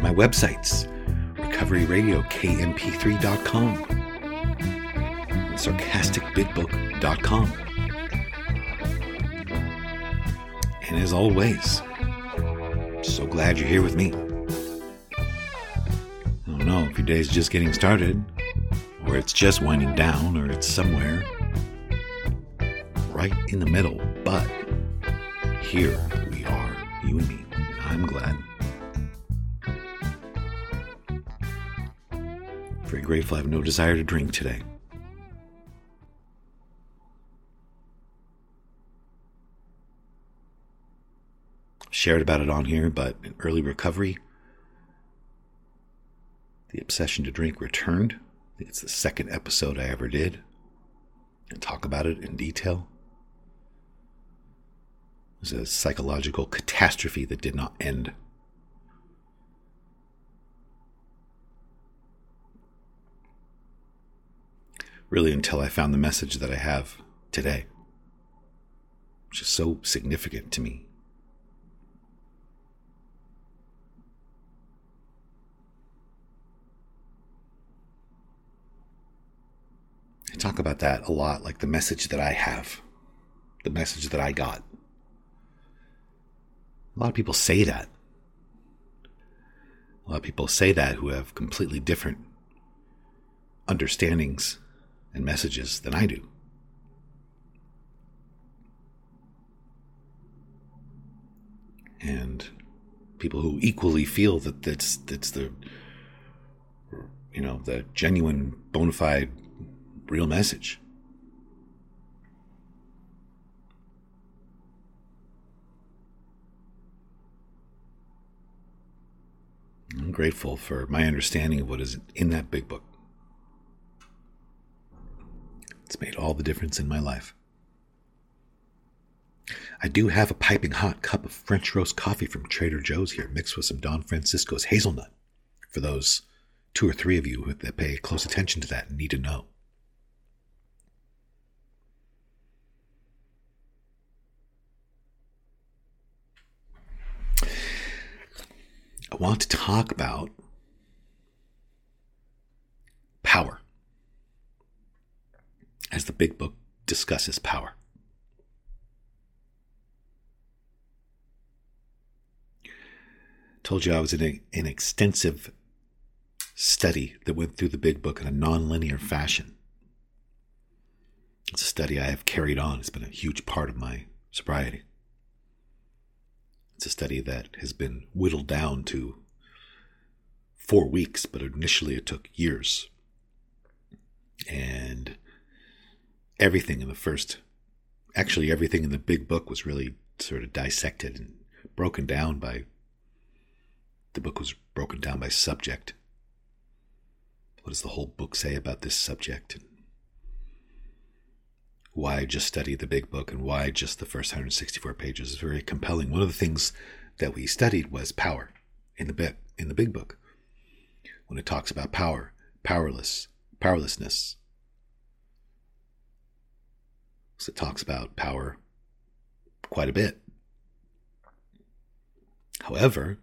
Visit my websites, recoveryradiokmp3.com and sarcasticbigbook.com. And as always, so glad you're here with me. I don't know if your day's just getting started, or it's just winding down, or it's somewhere right in the middle, but here we are, you and me. and I'm glad. Very grateful I have no desire to drink today. Shared about it on here, but in early recovery, the obsession to drink returned. I think it's the second episode I ever did. And talk about it in detail. It was a psychological catastrophe that did not end. Really, until I found the message that I have today, which is so significant to me. I talk about that a lot, like the message that I have, the message that I got. A lot of people say that. A lot of people say that who have completely different understandings and messages than I do. And people who equally feel that that's that's the you know the genuine bona fide real message. I'm grateful for my understanding of what is in that big book. Made all the difference in my life. I do have a piping hot cup of French roast coffee from Trader Joe's here, mixed with some Don Francisco's hazelnut, for those two or three of you that pay close attention to that and need to know. I want to talk about power as the big book discusses power. Told you I was in a, an extensive study that went through the big book in a nonlinear fashion. It's a study I have carried on. It's been a huge part of my sobriety. It's a study that has been whittled down to four weeks, but initially it took years. And everything in the first, actually, everything in the big book was really sort of dissected and broken down by, the book was broken down by subject. What does the whole book say about this subject? why just study the big book and why just the first 164 pages is very compelling. One of the things that we studied was power in the bit in the big book. When it talks about power, powerless, powerlessness. It talks about power quite a bit. However,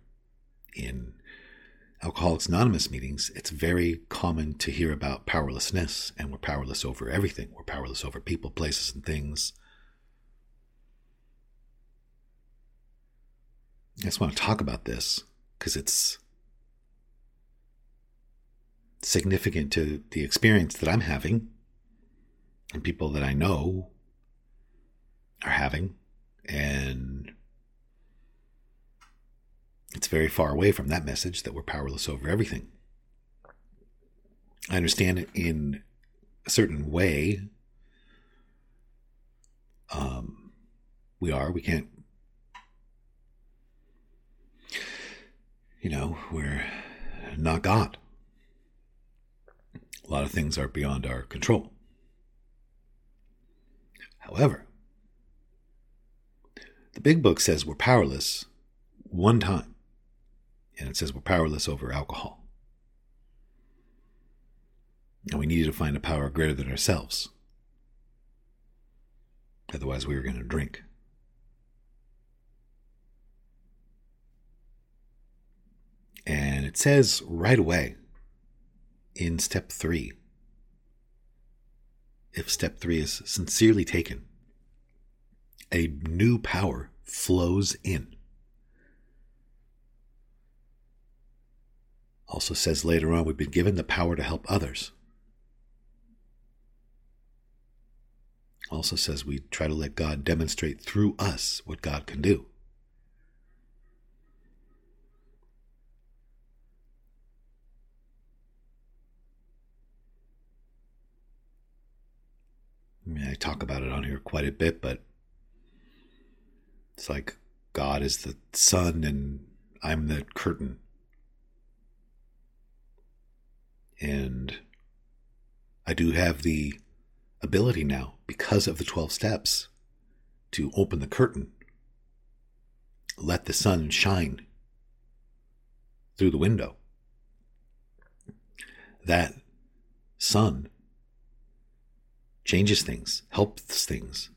in Alcoholics Anonymous meetings, it's very common to hear about powerlessness, and we're powerless over everything. We're powerless over people, places, and things. I just want to talk about this because it's significant to the experience that I'm having and people that I know are having. And it's very far away from that message that we're powerless over everything. I understand it in a certain way. Um, we are. We can't. You know, we're not God. A lot of things are beyond our control. However, the big book says we're powerless one time, and it says we're powerless over alcohol. And we needed to find a power greater than ourselves. Otherwise, we were going to drink. And it says right away in step three if step three is sincerely taken, a new power flows in. Also says later on, we've been given the power to help others. Also says we try to let God demonstrate through us what God can do. I mean, I talk about it on here quite a bit, but it's like God is the sun and I'm the curtain. And I do have the ability now, because of the 12 steps, to open the curtain, let the sun shine through the window. That sun changes things, helps things.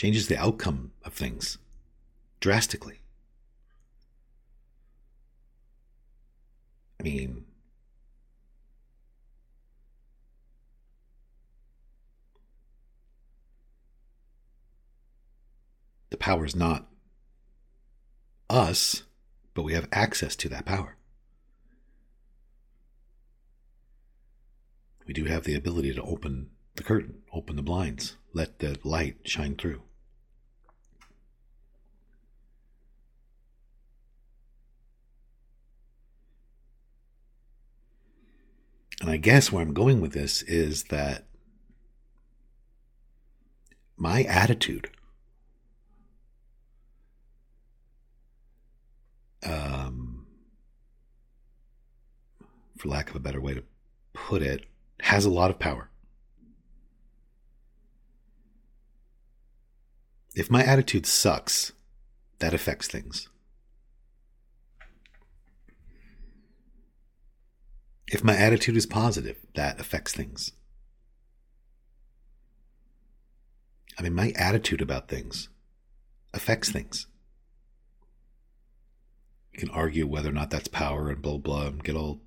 Changes the outcome of things drastically. I mean, the power is not us but we have access to that power. We do have the ability to open the curtain, open the blinds, let the light shine through. And I guess where I'm going with this is that my attitude um, for lack of a better way to put it, has a lot of power. If my attitude sucks, that affects things. If my attitude is positive, that affects things. I mean, my attitude about things affects things you can argue whether or not that's power and blah blah and get all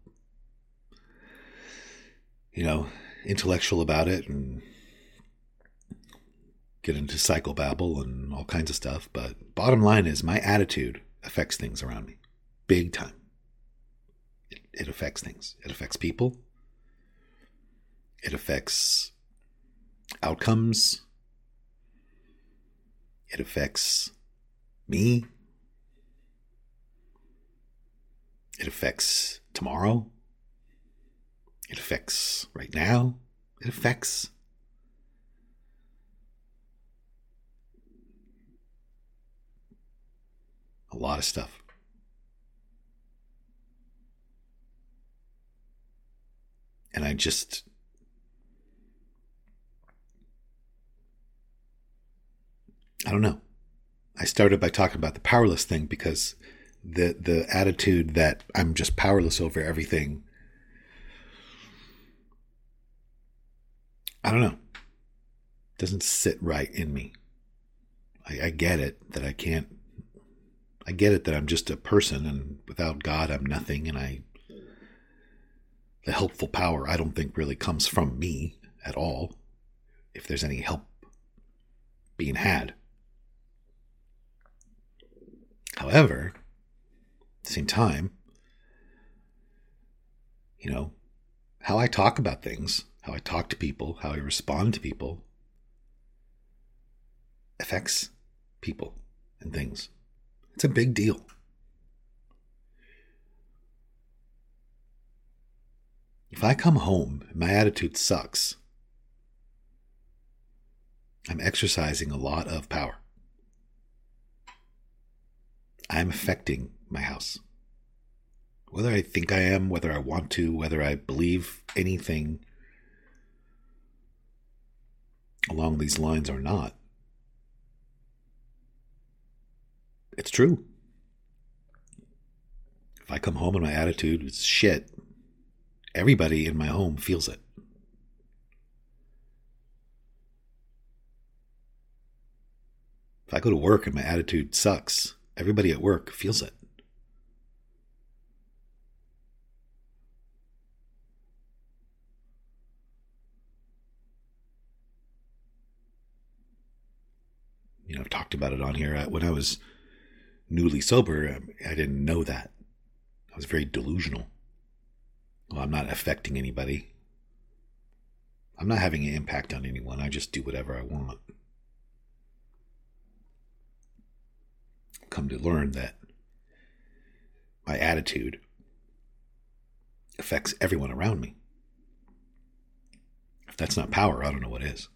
you know intellectual about it and get into psychobabble and all kinds of stuff but bottom line is my attitude affects things around me big time it, affects things it affects people it affects outcomes it affects me It affects tomorrow. It affects right now. It affects a lot of stuff. And I just I don't know. I started by talking about the powerless thing because the the attitude that I'm just powerless over everything. I don't know. Doesn't sit right in me. I, I get it that I can't. I get it that I'm just a person, and without God, I'm nothing. And I, the helpful power, I don't think really comes from me at all. If there's any help being had. However, at the same time, you know, how I talk about things, how I talk to people, how I respond to people affects people and things. It's a big deal. If I come home my attitude sucks, I'm exercising a lot of power. I'm affecting my house. Whether I think I am, whether I want to, whether I believe anything along these lines or not, it's true. If I come home and my attitude is shit, everybody in my home feels it. If I go to work and my attitude sucks, everybody at work feels it. You know, I've talked about it on here. Uh, when I was newly sober, um, I didn't know that. I was very delusional. Well, I'm not affecting anybody. I'm not having an impact on anyone. I just do whatever I want. Come to learn that my attitude affects everyone around me. If that's not power, I don't know what is.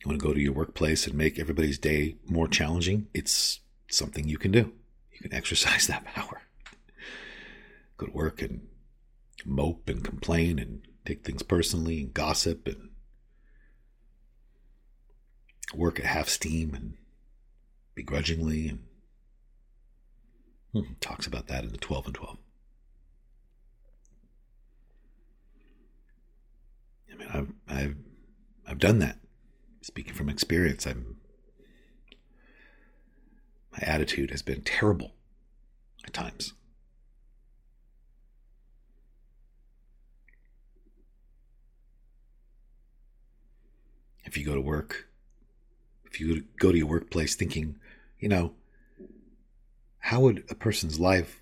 You want to go to your workplace and make everybody's day more challenging? It's something you can do. You can exercise that power. To work and mope and complain and take things personally and gossip and work at half steam and begrudgingly and hmm, talks about that in the 12 and 12. I mean, I've, I've, I've done that speaking from experience, I'm my attitude has been terrible at times. If you go to work, if you go to your workplace thinking, you know, how would a person's life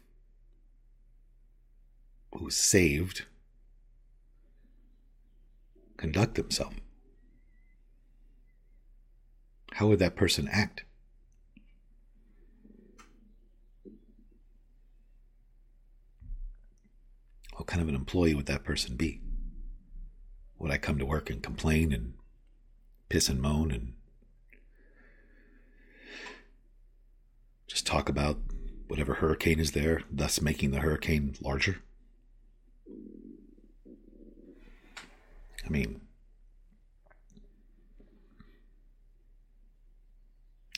who was saved conduct themselves? how would that person act? What kind of an employee would that person be? Would I come to work and complain and piss and moan and just talk about whatever hurricane is there, thus making the hurricane larger? I mean,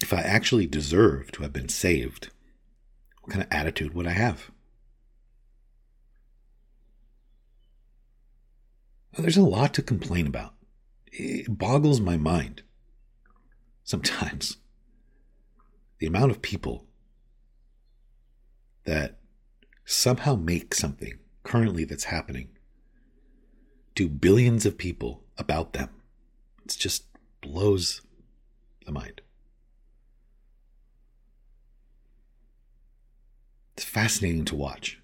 if I actually deserve to have been saved, what kind of attitude would I have? There's a lot to complain about. It boggles my mind sometimes. The amount of people that somehow make something currently that's happening to billions of people about them. It just blows the mind. It's fascinating to watch.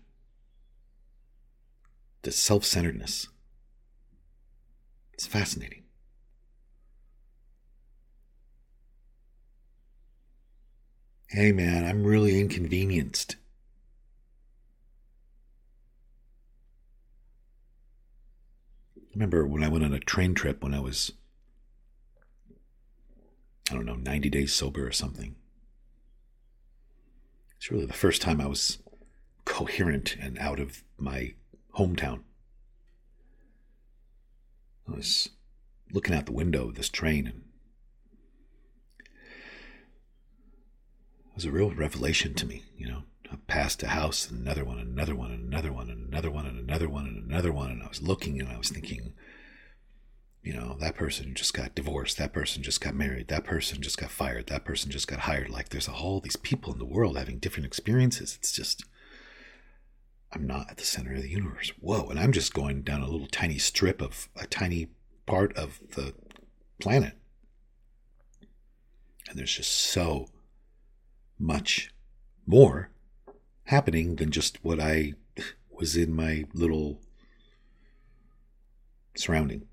The self centeredness. It's fascinating. Hey man, I'm really inconvenienced. Remember when I went on a train trip when I was, I don't know, 90 days sober or something. It's really the first time I was coherent and out of my hometown. I was looking out the window of this train and was a real revelation to me, you know. I passed a house and another one and another one and another one and another one and another one and another one and I was looking and I was thinking, you know, that person just got divorced, that person just got married, that person just got fired, that person just got hired. Like there's all these people in the world having different experiences. It's just I'm not at the center of the universe. Whoa, and I'm just going down a little tiny strip of a tiny part of the planet. And there's just so much more happening than just what I was in my little surrounding.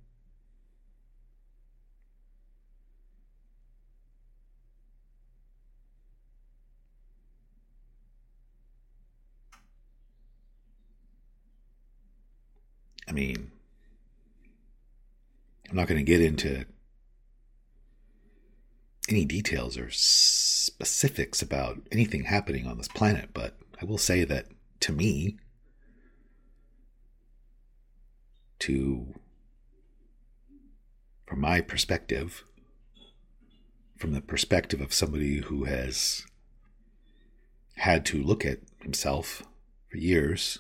I mean, I'm not going to get into any details or specifics about anything happening on this planet, but I will say that to me, to from my perspective, from the perspective of somebody who has had to look at himself for years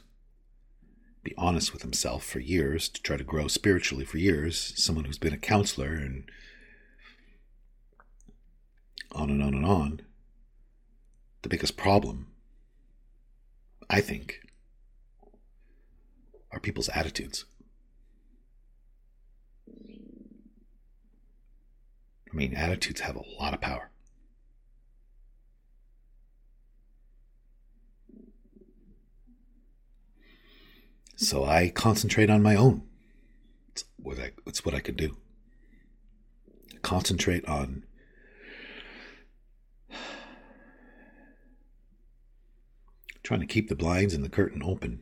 be honest with himself for years, to try to grow spiritually for years, someone who's been a counselor and on and on and on. The biggest problem, I think, are people's attitudes. I mean, attitudes have a lot of power. So I concentrate on my own. It's what I, it's what I could do. Concentrate on trying to keep the blinds and the curtain open.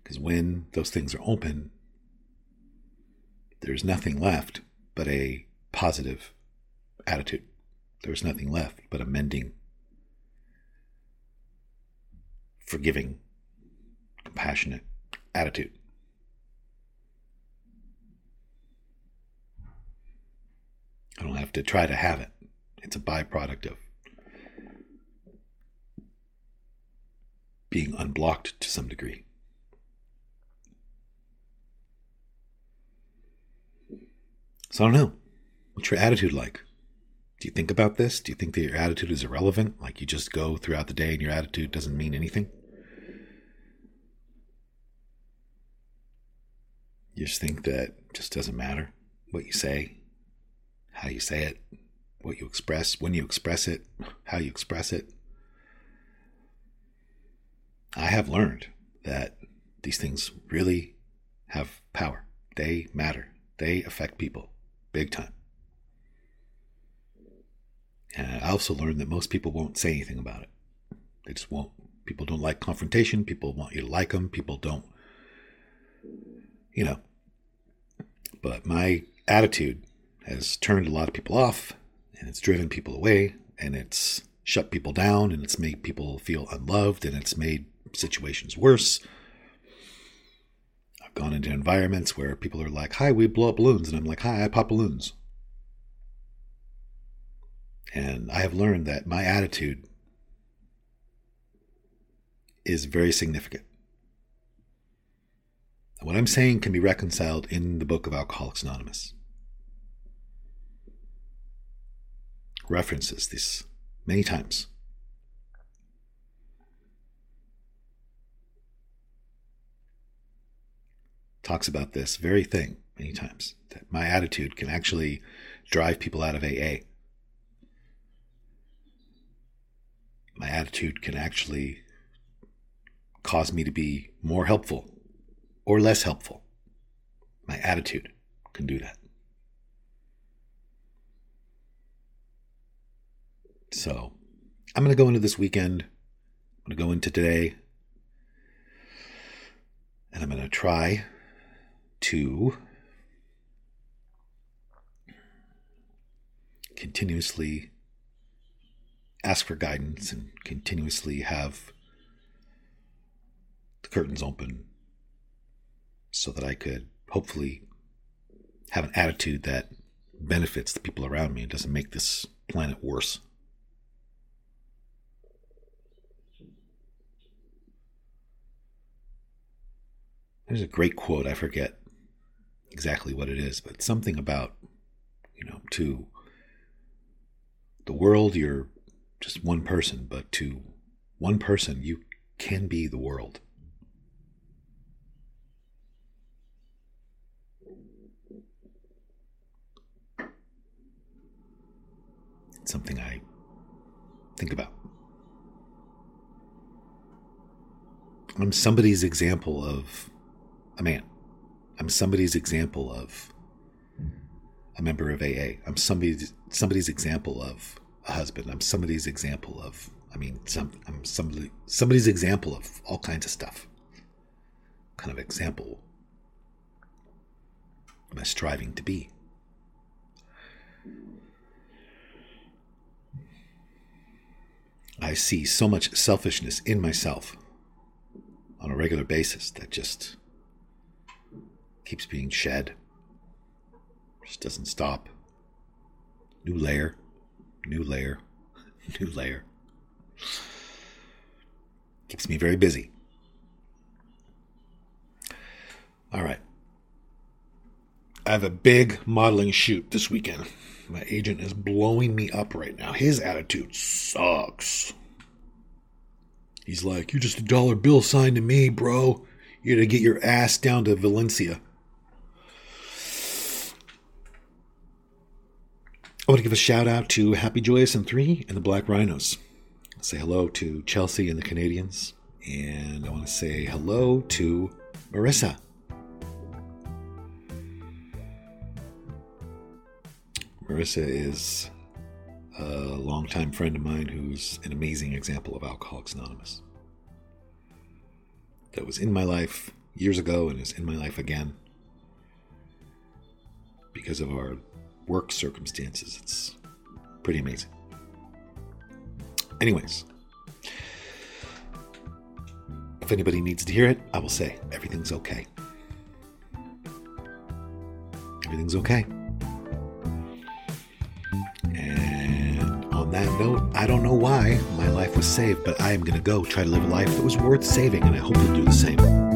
Because when those things are open, there's nothing left but a positive attitude. There's nothing left but a mending, forgiving compassionate attitude. I don't have to try to have it. It's a byproduct of being unblocked to some degree. So I don't know. What's your attitude like? Do you think about this? Do you think that your attitude is irrelevant? Like you just go throughout the day and your attitude doesn't mean anything? You just think that just doesn't matter what you say, how you say it, what you express, when you express it, how you express it. I have learned that these things really have power. They matter. They affect people big time. And I also learned that most people won't say anything about it. They just won't. People don't like confrontation. People want you to like them. People don't, you know, but my attitude has turned a lot of people off and it's driven people away and it's shut people down and it's made people feel unloved and it's made situations worse. I've gone into environments where people are like, Hi, we blow up balloons. And I'm like, Hi, I pop balloons. And I have learned that my attitude is very significant. What I'm saying can be reconciled in the book of Alcoholics Anonymous. References this many times. Talks about this very thing many times that my attitude can actually drive people out of AA. My attitude can actually cause me to be more helpful or less helpful. My attitude can do that. So I'm going to go into this weekend. I'm going to go into today. And I'm going to try to continuously ask for guidance and continuously have the curtains open so that I could hopefully have an attitude that benefits the people around me and doesn't make this planet worse. There's a great quote, I forget exactly what it is, but something about, you know, to the world, you're just one person, but to one person, you can be the world. It's something I think about. I'm somebody's example of a man. I'm somebody's example of a member of AA. I'm somebody's somebody's example of a husband. I'm somebody's example of I mean some I'm somebody somebody's example of all kinds of stuff. kind of example am I striving to be? I see so much selfishness in myself on a regular basis that just keeps being shed, just doesn't stop. New layer, new layer, new layer. Keeps me very busy. All right. I have a big modeling shoot this weekend. My agent is blowing me up right now. His attitude sucks. He's like, You're just a dollar bill signed to me, bro. You gotta get your ass down to Valencia. I want to give a shout out to Happy Joyous and Free and the Black Rhinos. Say hello to Chelsea and the Canadians. And I want to say hello to Marissa. Marissa is a longtime friend of mine who's an amazing example of Alcoholics Anonymous. That was in my life years ago and is in my life again because of our work circumstances. It's pretty amazing. Anyways, if anybody needs to hear it, I will say everything's okay. Everything's okay. And on that note, I don't know why my life was saved, but I am going to go try to live a life that was worth saving, and I hope you'll do the same.